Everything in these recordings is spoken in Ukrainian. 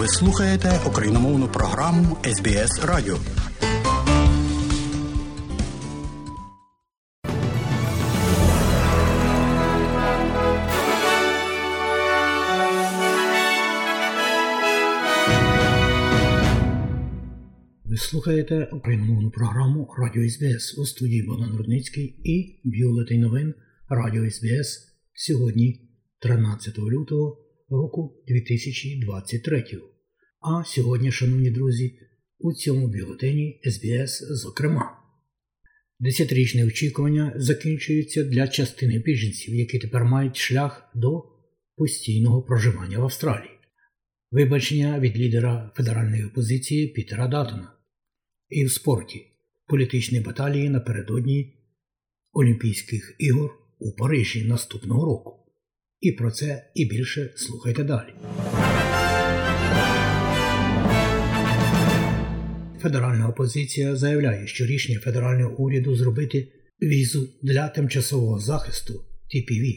Ви слухаєте україномовну програму СБС Радіо. Ви слухаєте україномовну програму Радіо СБС у студії Богдан Рудницький і бюлетень новин Радіо СБС сьогодні, 13 лютого року 2023. А сьогодні, шановні друзі, у цьому бюлетені СБС, зокрема, десятирічне очікування закінчується для частини біженців, які тепер мають шлях до постійного проживання в Австралії. Вибачення від лідера федеральної опозиції Пітера Датона. І в спорті політичні баталії напередодні Олімпійських ігор у Парижі наступного року. І про це і більше слухайте далі. Федеральна опозиція заявляє, що рішення федерального уряду зробити візу для тимчасового захисту TPV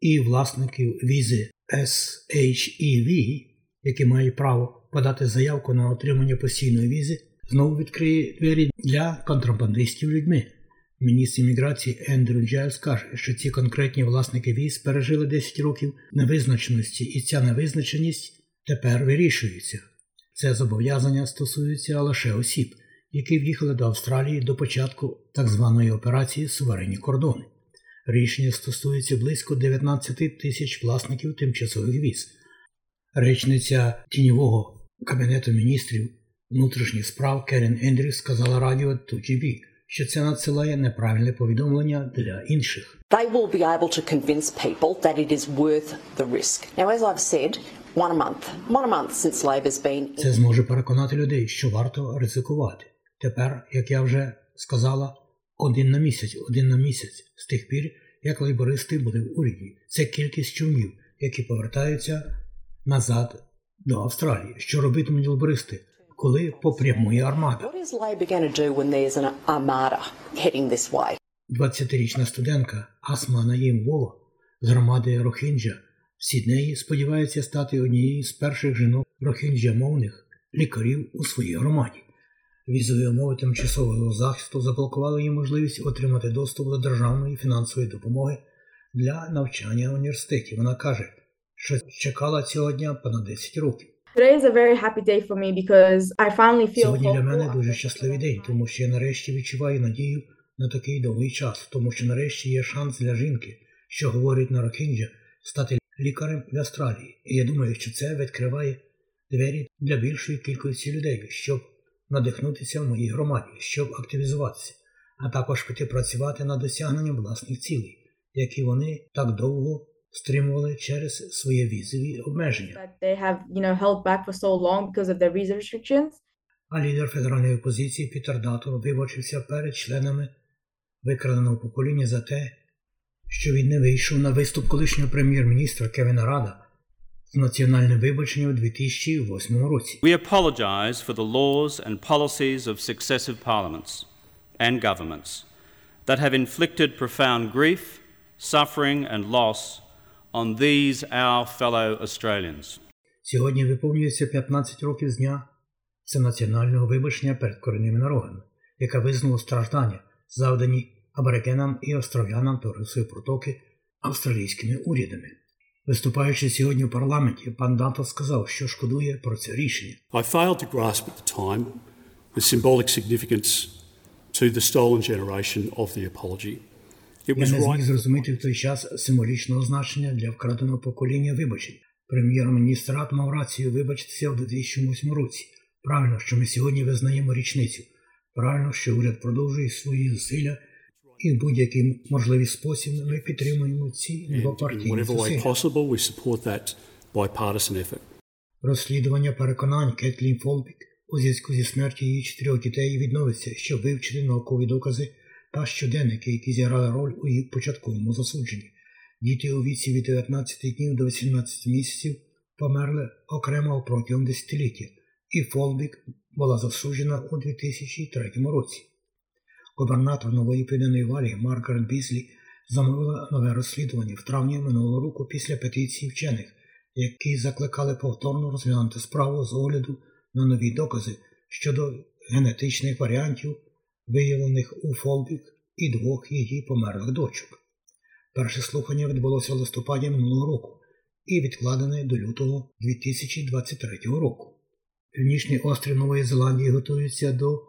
і власників візи SHEV, які мають право подати заявку на отримання постійної візи, знову відкриє двері для контрабандистів людьми. Міністр імміграції Ендрю Джайлс каже, що ці конкретні власники віз пережили 10 років невизначеності, і ця невизначеність тепер вирішується. Це зобов'язання стосується лише осіб, які в'їхали до Австралії до початку так званої операції Суверенні кордони. Рішення стосується близько 19 тисяч власників тимчасових віз. Речниця тіньового кабінету міністрів внутрішніх справ Керен Ендрюс сказала радіо 2GB, що це надсилає неправильне повідомлення для інших. They will be able to convince people that it is worth the risk. Now, as I've said, one a month, one a month since Labor's been. Це зможе переконати людей, що варто ризикувати. Тепер, як я вже сказала, один на місяць, один на місяць з тих пір, як лейбористи були в уряді. Це кількість човнів, які повертаються назад до Австралії. Що робитимуть лейбористи, коли попрямує армада? What is Labor going to do when there's an armada heading this way? 20-річна студентка Асма Наїм Вова з громади Рохінджа в Сіднеї сподівається стати однією з перших жінок рохінджа-мовних лікарів у своїй громаді. Візові умови тимчасового захисту заблокували їй можливість отримати доступ до державної фінансової допомоги для навчання в університеті. Вона каже, що чекала цього дня понад 10 років. Today is a very happy day for me because I finally feel Сьогодні для мене дуже щасливий день, тому що я нарешті відчуваю надію на такий довгий час, тому що нарешті є шанс для жінки, що говорить на Рохінджа, стати лікарем в Австралії. І я думаю, що це відкриває двері для більшої кількості людей, щоб надихнутися в моїй громаді, щоб активізуватися, а також піти працювати над досягненням власних цілей, які вони так довго стримували через свої візові обмеження. that they have, you know, held back for so long because of their visa restrictions. А лідер федеральної опозиції Пітер Датон вибачився перед членами викраденого покоління за те, що він не вийшов на виступ колишнього прем'єр-міністра Кевіна Рада з національним вибаченням у 2008 році. We apologise for the laws and policies of successive parliaments and governments that have inflicted profound grief, suffering, and loss on these our fellow Australians. Сьогодні виповнюється 15 років з дня всенаціонального вибачення перед корінними народами, яка визнала страждання, завдані аборигенам і остров'янам Торисової протоки австралійськими урядами. Виступаючи сьогодні в парламенті, пан Данто сказав, що шкодує про це рішення. I failed to grasp at the time the symbolic significance to the stolen generation of the apology. Я не зміг зрозуміти в той час символічного значення для вкраденого покоління вибачень. Прем'єр-міністр Рад мав рацію вибачитися в 2008 році. Правильно, що ми сьогодні визнаємо річницю. Правильно, що уряд продовжує свої зусилля, і в будь-який можливий спосіб ми підтримуємо ці двопартійні зусилля. Розслідування переконань Кетлін Фолбік у зв'язку зі смертю її чотирьох дітей відновиться, щоб вивчити наукові докази та щоденники, які зіграли роль у їх початковому засудженні. Діти у віці від 19 днів до 18 місяців померли окремо протягом десятиліття, і Фолбік була засуджена у 2003 році. Губернатор нової південної валії Маргарет Бізлі замовила нове розслідування в травні минулого року після петиції вчених, які закликали повторно розглянути справу з огляду на нові докази щодо генетичних варіантів, виявлених у Фолбік і двох її померлих дочок. Перше слухання відбулося в листопаді минулого року і відкладене до лютого 2023 року. Північний острів Нової Зеландії готується до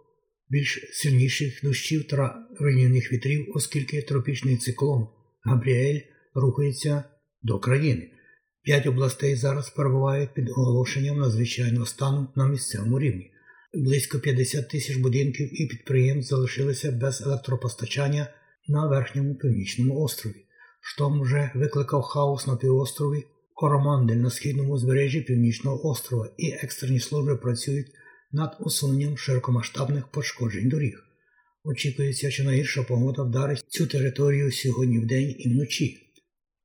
більш сильніших дощів та руйнівних вітрів, оскільки тропічний циклон Габріель рухається до країни. П'ять областей зараз перебувають під оголошенням надзвичайного стану на місцевому рівні. Близько 50 тисяч будинків і підприємств залишилися без електропостачання на верхньому північному острові. Шторм вже викликав хаос на півострові Коромандель на східному узбережжі Північного острова і екстрені служби працюють над усуненням широкомасштабних пошкоджень доріг. Очікується, що найгірша погода вдарить цю територію сьогодні вдень і вночі.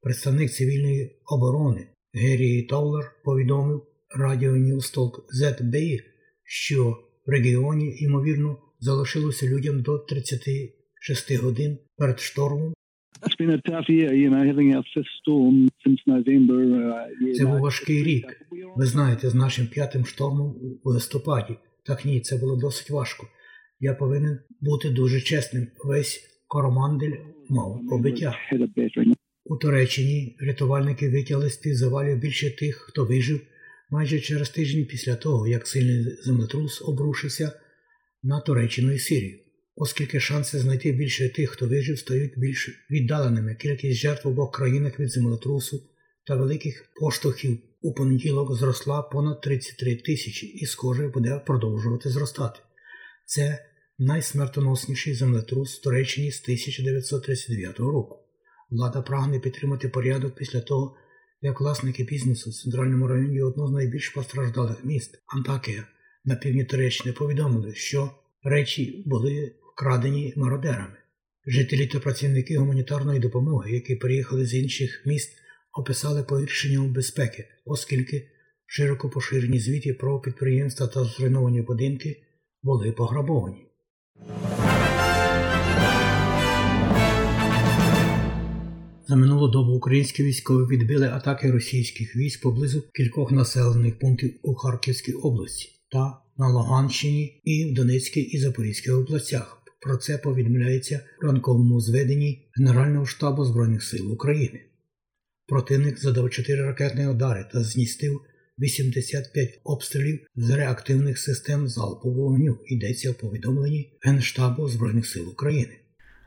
Представник цивільної оборони Гері Тоулер повідомив радіо Newstalk ZB, що в регіоні, ймовірно, залишилося людям до 36 годин перед штормом. Uh, Це був важкий рік. Ви знаєте, з нашим п'ятим штормом у листопаді. Так ні, це було досить важко. Я повинен бути дуже чесним. Весь коромандель мав побиття. У Туреччині рятувальники витягли з під завалів більше тих, хто вижив, майже через тиждень після того, як сильний землетрус обрушився на Туреччину і Сирію. Оскільки шанси знайти більше тих, хто вижив, стають більш віддаленими. Кількість жертв в обох країнах від землетрусу та великих поштовхів у понеділок зросла понад 33 тисячі і, схоже, буде продовжувати зростати. Це найсмертоносніший землетрус в Туреччині з 1939 року. Влада прагне підтримати порядок після того, як власники бізнесу в центральному районі одного з найбільш постраждалих міст Антакія на півдні Туреччини повідомили, що речі були вкрадені мародерами. Жителі та працівники гуманітарної допомоги, які приїхали з інших міст, описали погіршення безпеки, оскільки широко поширені звіти про підприємства та зруйновані будинки були пограбовані. За минулу добу українські військові відбили атаки російських військ поблизу кількох населених пунктів у Харківській області та на Луганщині і в Донецькій і Запорізькій областях. Про це повідомляється в ранковому зведенні Генерального штабу Збройних сил України. Противник задав 4 ракетні удари та зністив 85 обстрілів з реактивних систем залпового вогню. Йдеться в повідомленні Генштабу Збройних сил України.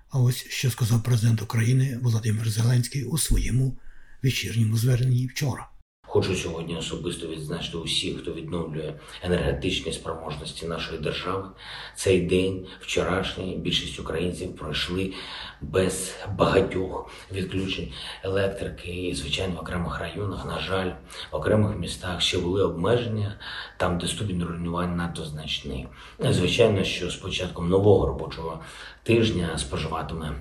А ось що сказав президент України Володимир Зеленський у своєму вечірньому зверненні вчора. Хочу сьогодні особисто відзначити усіх, хто відновлює енергетичні спроможності нашої держави. Цей день, вчорашній, більшість українців пройшли без багатьох відключень електрики. І, звичайно, в окремих районах, на жаль, в окремих містах ще були обмеження, там, де ступінь руйнувань надто значний. Звичайно, що з початком нового робочого тижня споживатиме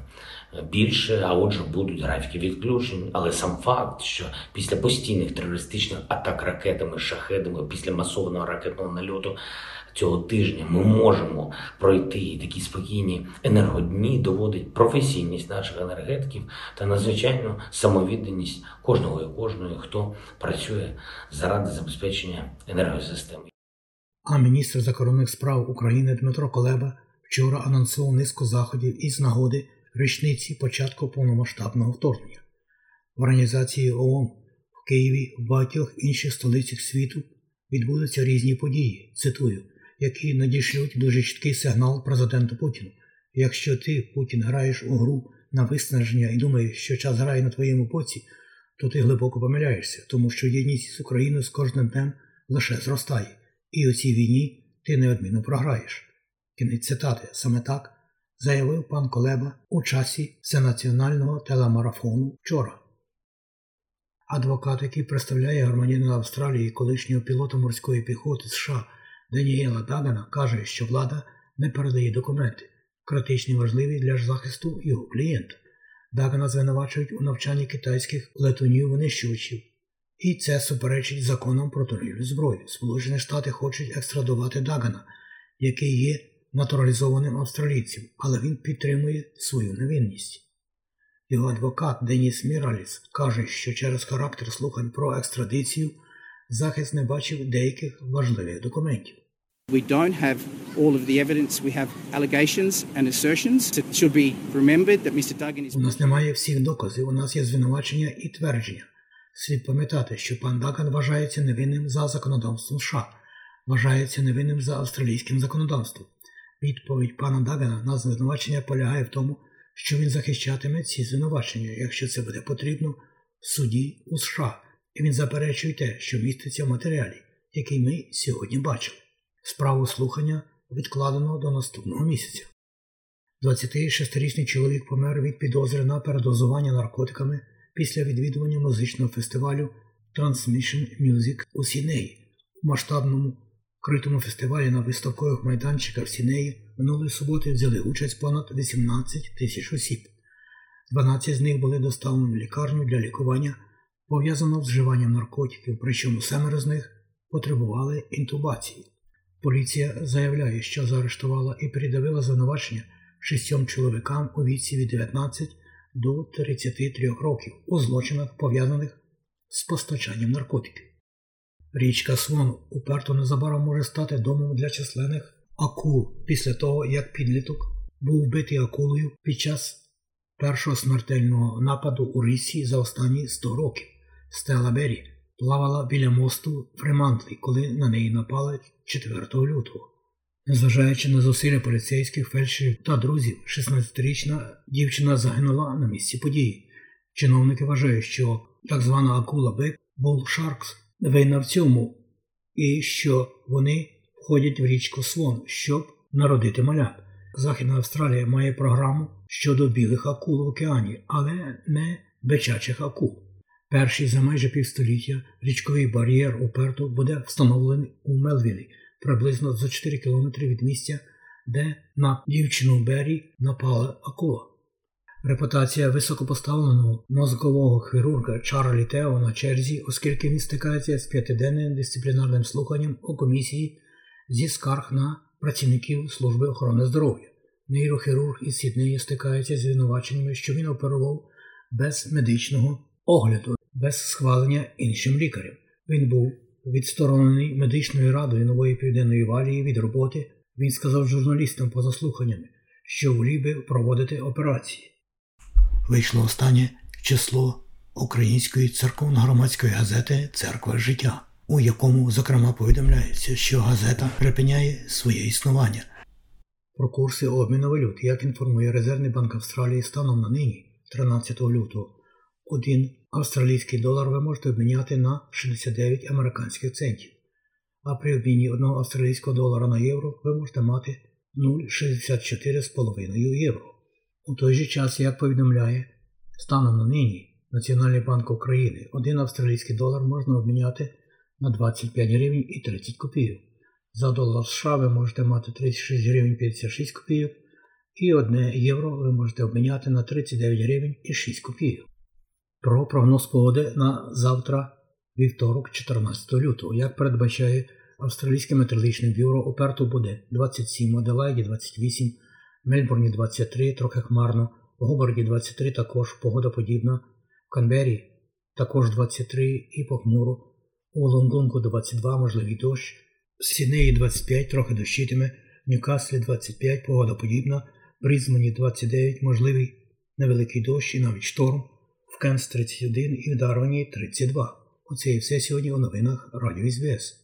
більше, а отже, будуть графіки відключень. Але сам факт, що після постійних терористичних атак ракетами, шахедами, після масованого ракетного нальоту цього тижня ми можемо пройти такі спокійні енергодні, доводить професійність наших енергетиків та надзвичайну самовідданість кожного і кожної, хто працює заради забезпечення енергосистеми. А міністр закордонних справ України Дмитро Колеба вчора анонсував низку заходів із нагоди річниці початку повномасштабного вторгнення. В організації ООН в Києві в багатьох інших столицях світу відбудуться різні події, цитую, які надішлють дуже чіткий сигнал президенту Путіну. Якщо ти, Путін, граєш у гру на виснаження і думаєш, що час грає на твоєму боці, то ти глибоко помиляєшся, тому що єдність з Україною з кожним днем лише зростає, і у цій війні ти неодмінно програєш. Кінець цитати саме так заявив пан Колеба у часі всенаціонального телемарафону вчора. Адвокат, який представляє громадянина Австралії колишнього пілота морської піхоти США Даніела Дагана, каже, що влада не передає документи, критично важливі для захисту його клієнта. Дагана звинувачують у навчанні китайських летунів винищувачів. І це суперечить законам про торгівлю зброю. Сполучені Штати хочуть екстрадувати Дагана, який є натуралізованим австралійцем, але він підтримує свою невинність. Його адвокат Деніс Міраліс каже, що через характер слухань про екстрадицію захист не бачив деяких важливих документів. We don't have all of the evidence. We have allegations and assertions. It should be remembered that Mr. Duggan is У нас немає всіх доказів, у нас є звинувачення і твердження. Слід пам'ятати, що пан Даган вважається невинним за законодавством США, вважається невинним за австралійським законодавством. Відповідь пана Дагана на звинувачення полягає в тому, що він захищатиме ці звинувачення, якщо це буде потрібно в суді у США, і він заперечує те, що міститься в матеріалі, який ми сьогодні бачили. Справу слухання відкладено до наступного місяця. 26-річний чоловік помер від підозри на передозування наркотиками після відвідування музичного фестивалю Transmission Music у Сінеї. У масштабному критому фестивалі на виставкових майданчиках Сінеї минулої суботи взяли участь понад 18 тисяч осіб. 12 з них були доставлені в лікарню для лікування, пов'язаного з вживанням наркотиків, причому семеро з них потребували інтубації. Поліція заявляє, що заарештувала і передавила звинувачення шістьом чоловікам у віці від 19 до 33 років у злочинах, пов'язаних з постачанням наркотиків. Річка Свон уперто незабаром може стати домом для численних акул після того, як підліток був вбитий акулою під час першого смертельного нападу у Рісі за останні 100 років. Стела Беррі плавала біля мосту Фремантлі, коли на неї напали 4 лютого. Незважаючи на зусилля поліцейських фельдшерів та друзів, 16-річна дівчина загинула на місці події. Чиновники вважають, що так звана акула Бек Bull Sharks винна в цьому, і що вони входять в річку Свон, щоб народити малят. Західна Австралія має програму щодо білих акул в океані, але не бичачих акул. Перший за майже півстоліття річковий бар'єр у Перту буде встановлений у Мелвілі, приблизно за 4 кілометри від місця, де на дівчину Бері напала акула. Репутація високопоставленого мозкового хірурга Чарлі Тео на черзі, оскільки він стикається з п'ятиденним дисциплінарним слуханням у комісії зі скарг на працівників служби охорони здоров'я. Нейрохірург із Сіднеї стикається з звинуваченнями, що він оперував без медичного огляду, без схвалення іншим лікарем. Він був відсторонений медичною радою нової південної валії від роботи. Він сказав журналістам поза слуханнями, що би проводити операції. Вийшло останнє число української церковно-громадської газети Церква життя, у якому, зокрема, повідомляється, що газета припиняє своє існування. Про курси обміну валют, як інформує Резервний банк Австралії станом на нині, 13 лютого, один австралійський долар ви можете обміняти на 69 американських центів, а при обміні одного австралійського долара на євро ви можете мати 0,64,5 євро. У той же час, як повідомляє, станом на нині Національний банк України один австралійський долар можна обміняти на 25 гривень і 30 копійок. За долар США ви можете мати 36 гривень 56 копійок, і 1 євро ви можете обміняти на 39 гривень і 6 копійок. Про прогноз погоди на завтра, вівторок, 14 лютого, як передбачає Австралійське метеорологічне бюро, у Перту буде 27, Аделаїді 28, Мельбурні 23, трохи хмарно, у Гобарді 23 також погода подібна, в Канбері також 23 і похмуро, у Лонгонгу 22, можливий дощ, в Сінеї 25, трохи дощитиме, в Ньюкаслі 25, погода подібна, в Брізмані 29, можливий невеликий дощ і навіть шторм, в Кенс 31 і в Дарвані 32. Оце і все сьогодні у новинах Радіо СБС.